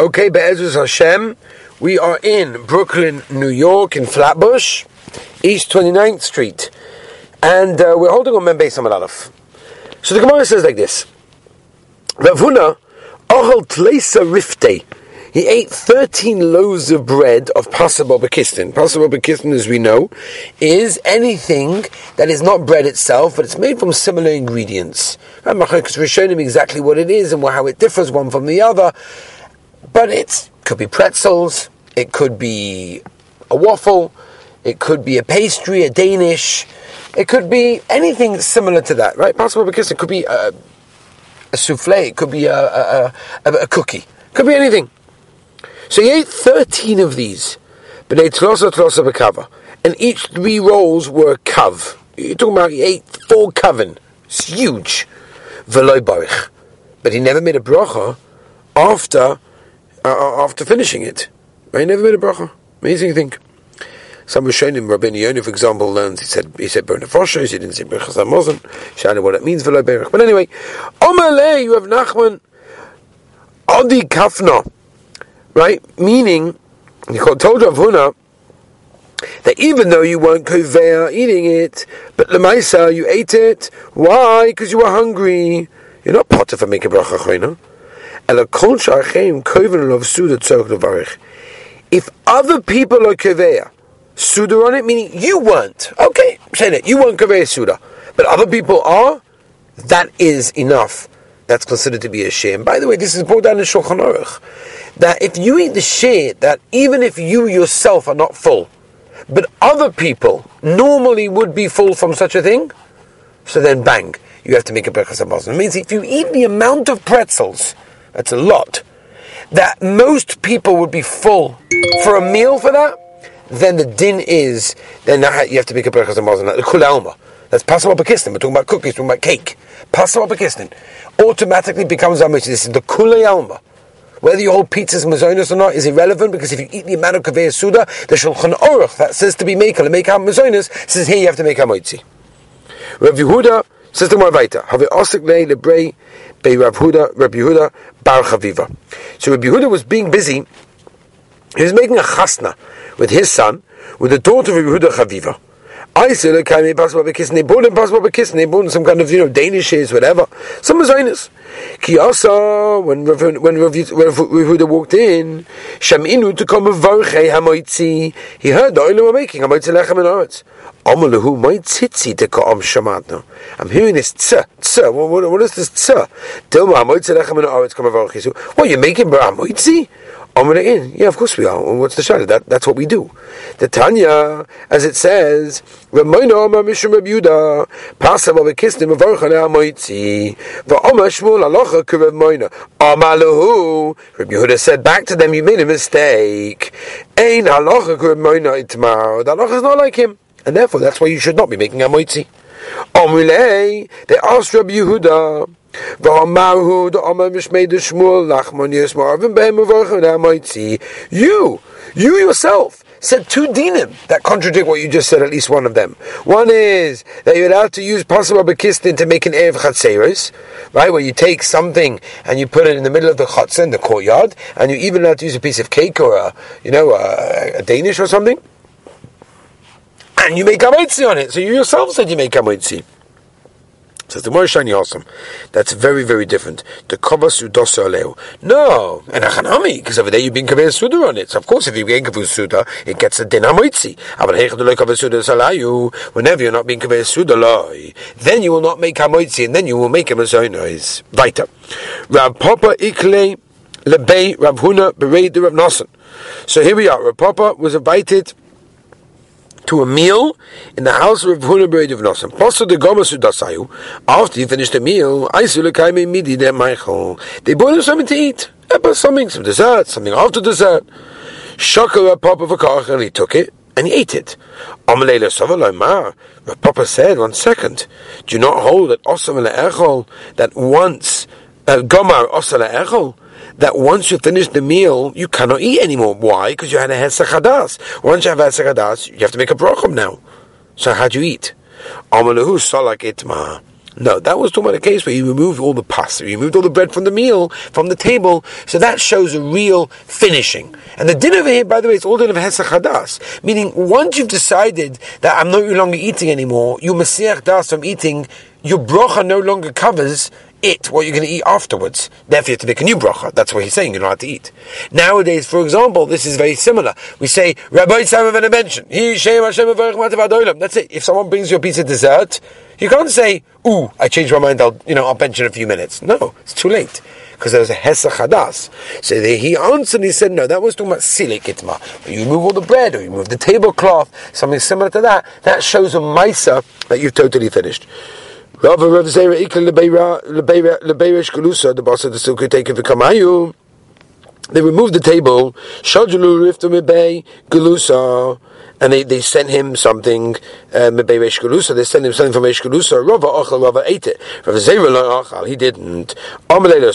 Okay, Be'ezus Hashem, we are in Brooklyn, New York, in Flatbush, East 29th Street, and uh, we're holding on Membe Samad Aleph. So the Gemara says like this: Ravuna Ohel Tleisa Rifte. He ate 13 loaves of bread of Pasabal Bekistin. Pasabal Bekistin, as we know, is anything that is not bread itself, but it's made from similar ingredients. Because we're showing him exactly what it is and how it differs one from the other. But it could be pretzels, it could be a waffle, it could be a pastry, a Danish, it could be anything similar to that, right? Possible because uh, it could be a, a souffle, it could be a, a, a, a cookie, it could be anything. So he ate 13 of these. But ate los of a cover. And each three rolls were a kav. You're talking about he ate four kavan. It's huge. But he never made a bracha after uh, after finishing it. He never made a bracha. Amazing thing. Some was shown him, Rabbi Yoni, for example, learns, he said, he said, burn the he didn't say Berachas HaMozon, Shana what it means, V'lo Berach. But anyway, Omaleh, you have Nachman, Adi Kafna, right? Meaning, he told Rav Huna that even though you weren't koveya eating it, but lemaisa you ate it. Why? Because you were hungry. You're not potter for making bracha choyna. If other people are koveya, suda on it, meaning you weren't. Okay, say it. You weren't koveya suda, but other people are. That is enough. That's considered to be a shame. By the way, this is brought down in Shulchan Aruch that if you eat the share, that even if you yourself are not full, but other people normally would be full from such a thing, so then bang, you have to make a berachas. It means if you eat the amount of pretzels, that's a lot, that most people would be full for a meal for that, then the din is, then you have to make a berachas hamazon, the kul alma. That's pasal We're talking about cookies, we're talking about cake. Pasal automatically becomes amish. This is the kul alma. Whether you hold pizzas mazonos or not is irrelevant because if you eat the amount of kaveh suda, the Shulchan Aruch that says to be makel and make out mazonos says here you have to make a moitzi. Rav Yehuda says to more weiter. Have osik le lebrei bei Rav Yehuda Rav Yehuda bar Chaviva. So Rabbi Yehuda was being busy. He was making a chasna with his son, with the daughter of Rabbi Yehuda Chaviva. I said, okay, maybe possible because they bought impossible because bought some kind of you know Danish is whatever. Some designers. Kiyasa when when when Rehuda walked in, Shaminu to come varchei hamoitzi. He heard the oilim were making hamoitzi lechem and aretz. Amalahu moitzitzi to ka'am shamatno. I'm hearing this tza tza. What, what, what is this tza? Dilma hamoitzi lechem and aretz come varchei. What you're making hamoitzi? In. Yeah, of course we are. What's the shayla? That that's what we do. The Tanya, as it says, Ramoina Amar Mishum Reb Yuda, Pasam of a Kisnim of Orchana Amoitzi, Va'omar Shmuel Alocha Kurev Moina, Amalahu. Reb Yehuda said back to them, you made a mistake. Ein Alocha Kurev Moina Itmar. The Alocha is not like him. And therefore, that's why you should not be making Amoitzi. Omule, they asked Rabbi Yehuda, you, you yourself said two dinim that contradict what you just said, at least one of them. One is that you're allowed to use possible bekistin to make an erev chatzeres, right? Where you take something and you put it in the middle of the chatzah in the courtyard, and you're even allowed to use a piece of cake or a, you know, a, a Danish or something and you make kamotzi on it. So you yourself said you make kamotzi. Says the Shani awesome. That's very, very different. The Kobas Udosa Aleu. No, and Achanami, because over there you've been Kaveh Suda on it. So of course, if you get Kaveh Suda, it gets a Dinamoitzi. Whenever you're not being Kaveh Suda, then you will not make Hamoitzi, and then you will make a Mazoinois. Weiter. Rab Papa Ikle Lebei Rab Huna Berei Rab Nosson. So here we are. Rab Papa was invited to a meal in the house of Huna Bered of Nosam. Posta de Gomasu Dasayu. After he finished the meal, Aisulukaime Midi de Michael. They brought him something to eat. Something, some dessert, something after dessert. Shaka a pop of a kach, and he took it and he ate it. Amalele Savalaimar. Papa said, one second. Do not hold that Osam Echol that once uh, Gomar Osam Echol that once you finish the meal, you cannot eat anymore. Why? Because you had a Hesachadas. Once you have a Hesachadas, you have to make a bracham now. So how do you eat? Amalahu salak itma. No, that was talking about a case where you removed all the pasta, you removed all the bread from the meal, from the table, so that shows a real finishing. And the din over here, by the way, it's all din of Hesach Hadas, meaning once you've decided that I'm no longer eating anymore, you Masiach Das from eating, your brocha no longer covers it, what you're going to eat afterwards. Therefore, you have to make a new bracha. That's what he's saying. You're not allowed to eat. Nowadays, for example, this is very similar. We say, Rabbi Simon mention. That's it. If someone brings you a piece of dessert, you can't say, "Ooh, I changed my mind. I'll, you know, I'll bench in a few minutes." No, it's too late because there was a hesach hadas. So he answered. and He said, "No, that was talking about silik itma. You remove all the bread, or you move the tablecloth, something similar to that. That shows a misa that you've totally finished." Rav Rav Zera Ikla Lebeirish Galusa, the boss of the Sukkah, take it for Kamayu. They removed the table. Shajulu Rifta Mebe Galusa and they, they sent him something, uh, they sent him something from Eshkalusa, Rava Achal, Rava ate it. Rav Zera Achal, he didn't. Rav Zera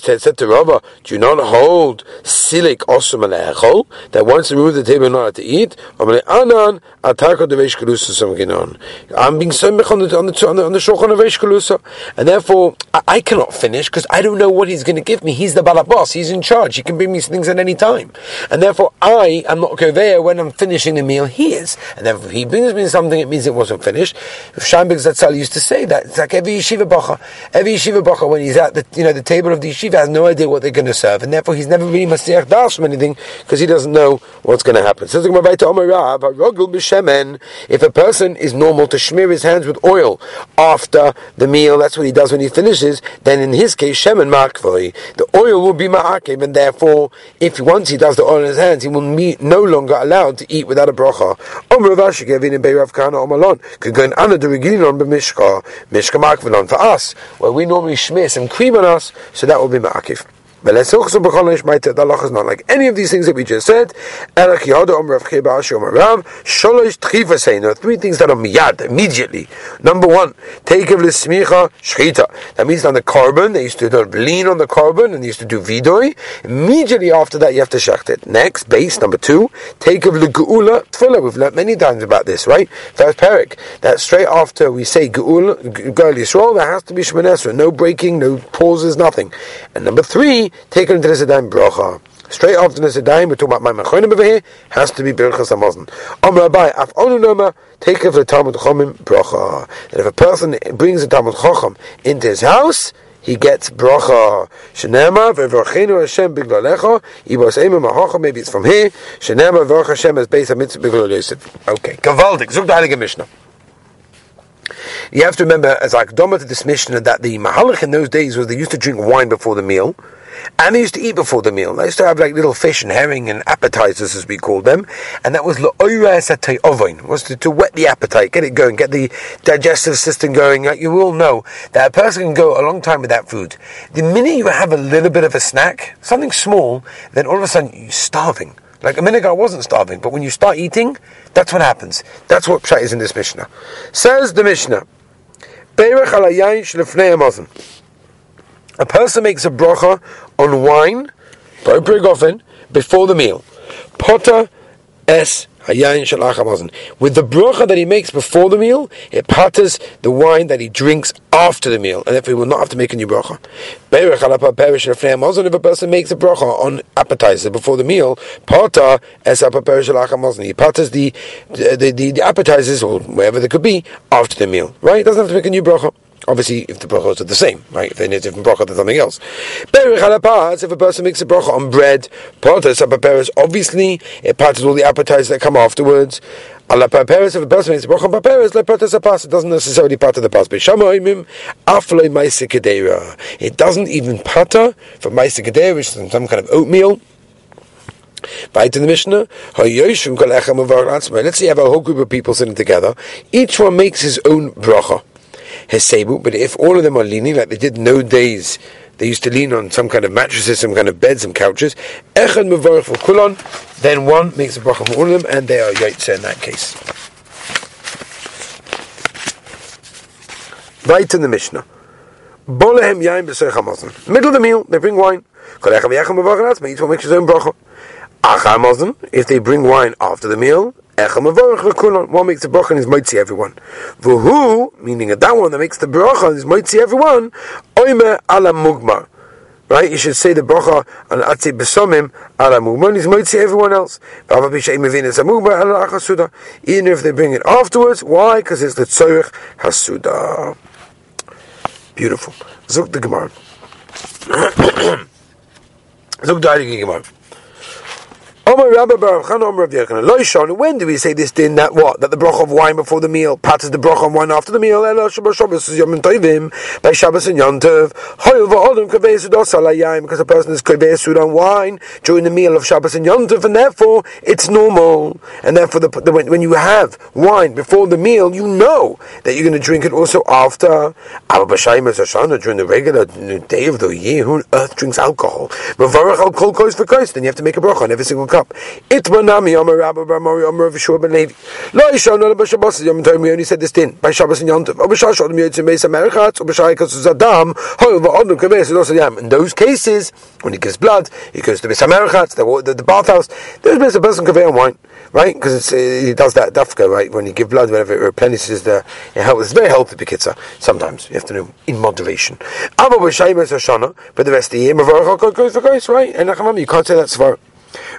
said, to Rava, do you not hold silik osum echol, that once you remove the table, not to eat? Amalei Anan, Ataka de Eshkalusa Samginon. I'm being so on the, on the, on the, on the Shulchan of Eshkalusa, and therefore, I, I cannot finish, because I don't know what he's going to give me. He's the balabas, he's in charge, he can bring me things at any time. And therefore, I am not there when I'm finishing the meal, he is. And then if he brings me something, it means it wasn't finished. Shambik Zatzal used to say that. It's like every yeshiva bacha. Every yeshiva bacha, when he's at the, you know, the table of the yeshiva, has no idea what they're going to serve. And therefore, he's never really masiach das from anything because he doesn't know what's going to happen. So, if a person is normal to smear his hands with oil after the meal, that's what he does when he finishes, then in his case, shemen makvoi, the oil will be ma'akev, and therefore, if once he does the oil in his hands, he will be no longer allowed to eat without a bracha. Could go in Anna the Regilinon b'mishka, mishka for us, where we normally shmir some cream on us, so that will be ma'akif. The halacha is not like any of these things that we just said. Three things that are miyad, immediately. Number one, take of l'smicha shchita. That means on the carbon, they used to lean on the carbon and they used to do vidoi. Immediately after that, you have to shecht it. Next, base, number two, take of l'geula tefillah. We've learned many times about this, right? First parak. That straight after we say geula, geul Yisrael, there has to be shmanesra. No breaking, no pauses, nothing. And number three, take it into the Sedayim bracha. Straight after the Sedayim, we're talking about my Machonim over here, has to be Birchas Hamazon. Om Rabbi, Af Onu Noma, take for the Talmud Chomim bracha. And if a person brings the Talmud Chacham into his house, he gets bracha. Shenema v'vorchenu Hashem biglalecha. Ibos ema mahocha. Maybe it's from here. Shenema v'orch Hashem as beis hamitzvah biglal Yosef. Okay. Gavaldik. Zug the Heilige Mishnah. You have to remember, as I to this Mishnah, that the Mahalach in those days was they used to drink wine before the meal. And they used to eat before the meal. They used to have like little fish and herring and appetizers, as we called them. And that was was to, to whet the appetite, get it going, get the digestive system going. Like you all know that a person can go a long time without food. The minute you have a little bit of a snack, something small, then all of a sudden you're starving. Like a minute ago, I wasn't starving, but when you start eating, that's what happens. That's what Pshat is in this Mishnah. Says the Mishnah, a person makes a bracha on wine, before the meal. Potter es with the bracha that he makes before the meal, it patters the wine that he drinks after the meal, and therefore he will not have to make a new bracha. If a person makes a bracha on appetizer before the meal, pata es he patters the, the, the, the appetizers, or wherever they could be, after the meal. Right? He doesn't have to make a new bracha. Obviously, if the brachos are the same, right? If they need a different bracha than something else. If a person makes a bracha on bread, obviously it parts all the appetizers that come afterwards. If a person makes a bracha on paperis, let potas apas, it doesn't necessarily part the pas. It doesn't even pater for maisikadera, which is some kind of oatmeal. Right in the Mishnah, let's say you have a whole group of people sitting together. Each one makes his own bracha. Hesebu, but if all of them are leaning like they did no days, they used to lean on some kind of mattresses, some kind of beds, some couches. Echad mevarach for kulon, then one makes a bracha for all of them, and they are yaitse in that case. Right in the Mishnah. Bolehem. Middle of the meal, they bring wine. Each one makes his own bracha. If they bring wine after the meal, one makes the bracha and is moitzi everyone. Vuhu, meaning that one that makes the bracha and is moitzi everyone, oime ala mugmar. Right? You should say the bracha on atzi besomim ala mugmar is moitzi everyone else. Even if they bring it afterwards, why? Because it's the tzorich hasuda. Beautiful. Zuk the Gemara. Zuk the Gemara. When do we say this din that what? That the broch of wine before the meal patters the broch of wine after the meal? By Shabbos and. Because a person is kaveh on wine during the meal of Shabbos and Yontov, and therefore it's normal. And therefore, the, the, when, when you have wine before the meal, you know that you're going to drink it also after. During the regular day of the year, who on earth drinks alcohol? Then you have to make a broch on every single cup. Itmanami Amar Rabba Bar Mori Amar Vishur Ben Levi. Lo Yishon Ola B'Shabbos Yom Tov we only said this din by Shabbos and Yom Tov. O B'Shar Shodom Yotzim Beis HaMerchatz O B'Shar Yikas Zadam Hoil V'Odom Kaves Yos Yam. In those cases, when he gives blood, he goes to Beis HaMerchatz, the, the, the bathhouse. There's a person on wine, right? Because uh, he does that dafka, right? When you give blood, whenever it replenishes the, it helps. It's very healthy bekitza. Sometimes you have to know in moderation. But the rest of the year, right? And you can't say that's for.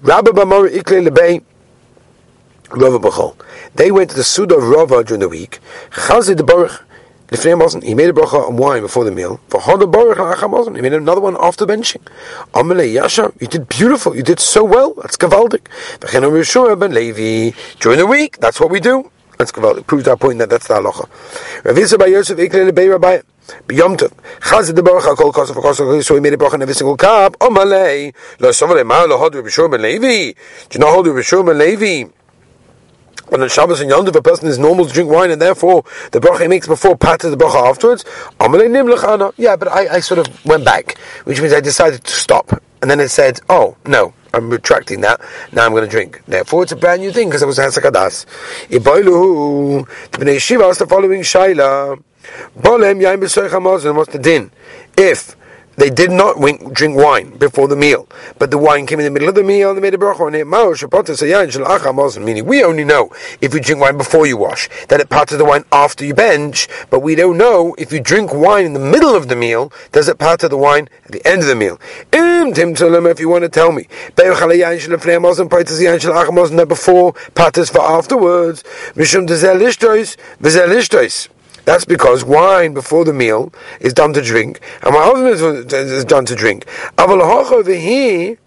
Rabbi Bamor Ikle Lebei. They went to the Suda of Rava during the week. Chazid Baruch he made a bracha on wine before the meal. He made another one after benching. Amalei Yasha, you did beautiful. You did so well. That's gavaldik. During the week, that's what we do. That's gavaldik. Proves our point that that's the halacha. Rabbi. B'yom tov. Chazid the baruch hakol kosav kosav so he made a bracha on every single cup. Omalei lo sovale ma lo hodu b'shur ben Levi. Do you hodu b'shur ben Levi? When on Shabbos and Yom Tov, a person is normal to drink wine, and therefore the bracha he makes before patters the bracha afterwards. Amalei nim. Yeah, but I, I sort of went back, which means I decided to stop, and then it said, "Oh no, I'm retracting that. Now I'm going to drink. Therefore, it's a brand new thing because it was Hasakadas. Iboilu, the Bnei Shiva asked the following Shaila. What's the din? If they did not drink wine before the meal, but the wine came in the middle of the meal and they made a bracha on it. Meaning, we only know if you drink wine before you wash that it of the wine after you bench, but we don't know if you drink wine in the middle of the meal, does it part of the wine at the end of the meal? If you want to tell me, before patters for afterwards, that's because wine before the meal is done to drink, and my husband is done to drink. Over here,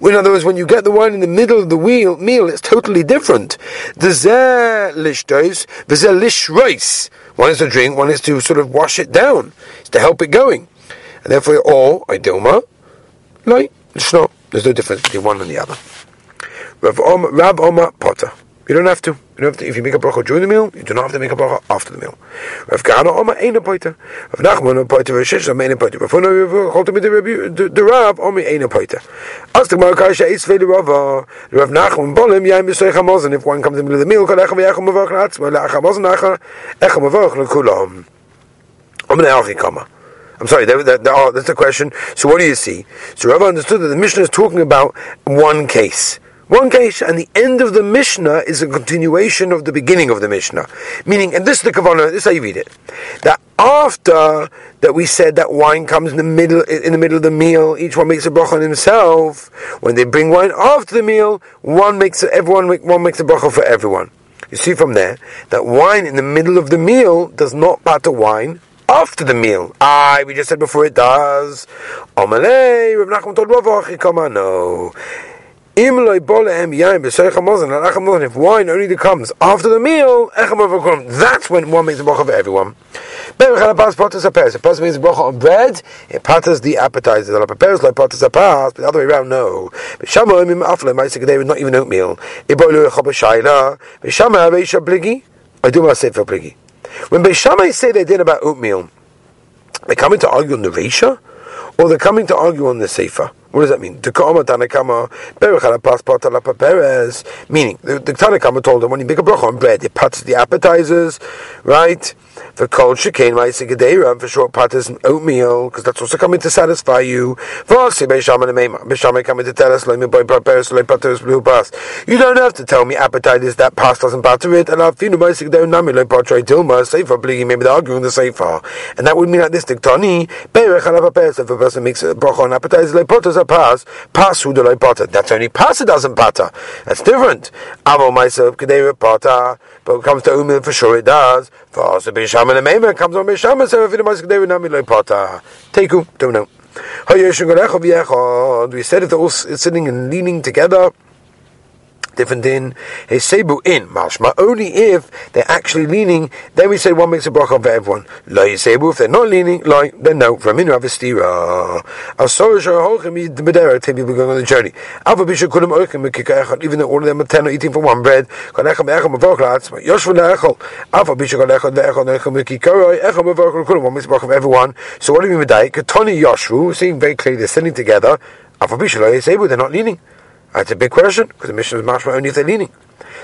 in other words, when you get the wine in the middle of the wheel, meal, it's totally different. One is to drink, one is to sort of wash it down. It's to help it going. And therefore, all, idoma, like, not. there's no difference between one and the other. Rab Omar Potter. You don't have to. You don't have to. If you make a bracha during the meal, you do not have to make a bracha after the meal. Rav Kahana Oma ain't a poiter. Rav Nachman a poiter. Rav Shisham ain't a poiter. Rav Huna called me the Rav Omi ain't a poiter. Ask the Marakash Eitz Veli Rava. Rav Nachman Bolim Yaim B'Soich Hamazon. If one comes in the middle of the meal, Kol Echem V'Echem Mavach L'Atzma L'Echem Hamazon Echem Echem Mavach L'Kulam. Omen Eachi Kama. I'm sorry, that, that, that, oh, that's the question. So what do you see? So Rava understood that the Mishnah is talking about one case. One case, and the end of the Mishnah is a continuation of the beginning of the Mishnah. Meaning, and this is the Kavanah, this is how you read it. That after that we said that wine comes in the middle in the middle of the meal, each one makes a bracha on himself. When they bring wine after the meal, one makes everyone one makes a bracha for everyone. You see from there that wine in the middle of the meal does not batter wine after the meal. Aye, we just said before it does. Omalei, Rav Nachman told Rav no. If wine only comes after the meal, that's when one makes the bracha for everyone. A person makes a bracha on bread, it patters the appetizer. The a other way around, no. Not even oatmeal. I do my say for pligi. When Beis Shammai say they did about oatmeal, they're coming to argue on the Resha, or they're coming to argue on the Sefer. What does that mean? Meaning, the, the Tanakama told him when you make a bracha on bread, it puts the appetizers, right? For cold chicane, rice, and for short patters oatmeal, because that's also coming to satisfy you. You don't have to tell me appetite is that past doesn't batter it, and I've maybe they're arguing the sefer. And that would mean like this, Diktani, if a person makes a bracha on appetizer, like potters a pass, pass who do potter. That's only pass it doesn't patter. That's different. Avo myself, kedera potter, but it comes to umil, for sure it does. For also Bisham and the Maimer comes on Bisham, so if it must kedera nami lo potter. Take who, don't know. We said they're all sitting and leaning together, different in a sebu in mashma. Only if they're actually leaning, then we say one makes a bracha for everyone. Lo sebu if they're not leaning, like then no. From in Rav Stira, asorish or holchem the bedera. Ten people going on the journey. Alpha bisha kudim oichem mekika Even though all of them are ten or eating from one bread. Konechem echem mevochlats. Yoshvu neechol. Alpha bisha konechem neechol neechem mekika echem mevochl kudim. One makes a bracha for everyone. So what do we mean by that? Katoni Yoshvu, seeing very clearly they're sitting together. Alpha bisha lo sebu they're not leaning. That's a big question because the mission is mashma only if they're leaning.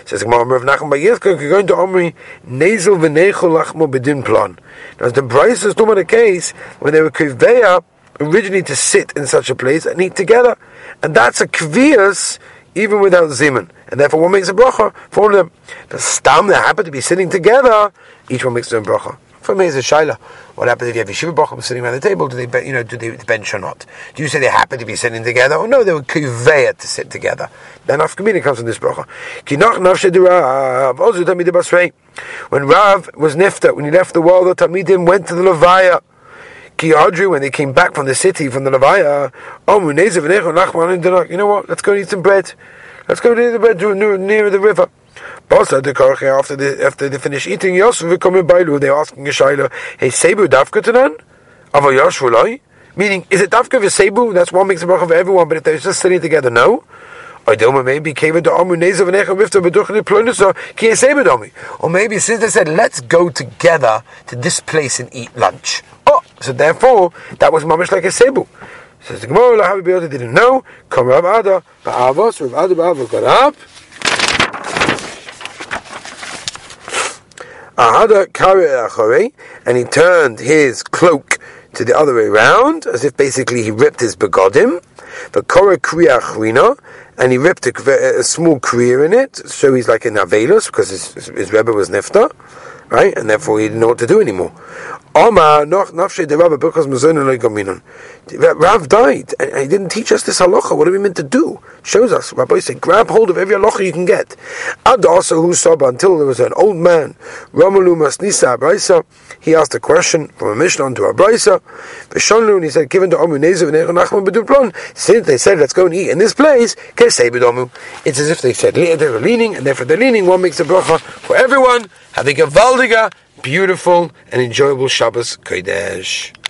Says Gemara of Nachum Bayirka, you're going to Omri nasal v'nechol lachmo bedin plan. Now, the Bryce is not the case when they were kveya originally to sit in such a place and eat together, and that's a kvias even without zimun, and therefore one makes a bracha for them. The stam they happen to be sitting together, each one makes their own bracha. For me, it's a shaila. What happens if you have yeshiva brachim sitting around the table? Do they, you know, do they bench or not? Do you say they happen to be sitting together? Or no, they were kuveya to sit together. Then communion comes from this bracha. When Rav was nifta, when he left the world, the Talmidim went to the Levaya. When they came back from the city, from the Levaya, you know what, let's go eat some bread. Let's go to the bread near the river. Basa the after they after they finish eating Yosef we come in Bailu they're asking a shaila hey Sebu Dafka Tanan Ava Yashvulai meaning is it Dafka Sebu that's one makes a bracha for everyone but if they're just sitting together no or maybe. Or maybe since they said, let's go together to this place and eat lunch. Oh, so therefore, that was mamish like a Sebu. Says the Gemara, Lahavi didn't know. Come Rav Ada, Ba'avos, Rav Ada Ba'avos got up. And he turned his cloak to the other way around, as if basically he ripped his begodim. The kriya and he ripped a, a small kriya in it, so he's like an avelus because his, his, his rebbe was nifta, right, and therefore he didn't know what to do anymore. Rav died, and he didn't teach us this halacha. What are we meant to do? Shows us. Rabbi said, grab hold of every halacha you can get. Also who until there was an old man, Ramalu Masnisa Abraisa. He asked a question from a Mishnah to Abraisa. V'shonlu, and he said, given to and. Since they said, let's go and eat in this place. It's as if they said, they were leaning, and therefore they're leaning. One makes a bracha for everyone. Having a valdiga beautiful and enjoyable Shabbos Kodesh.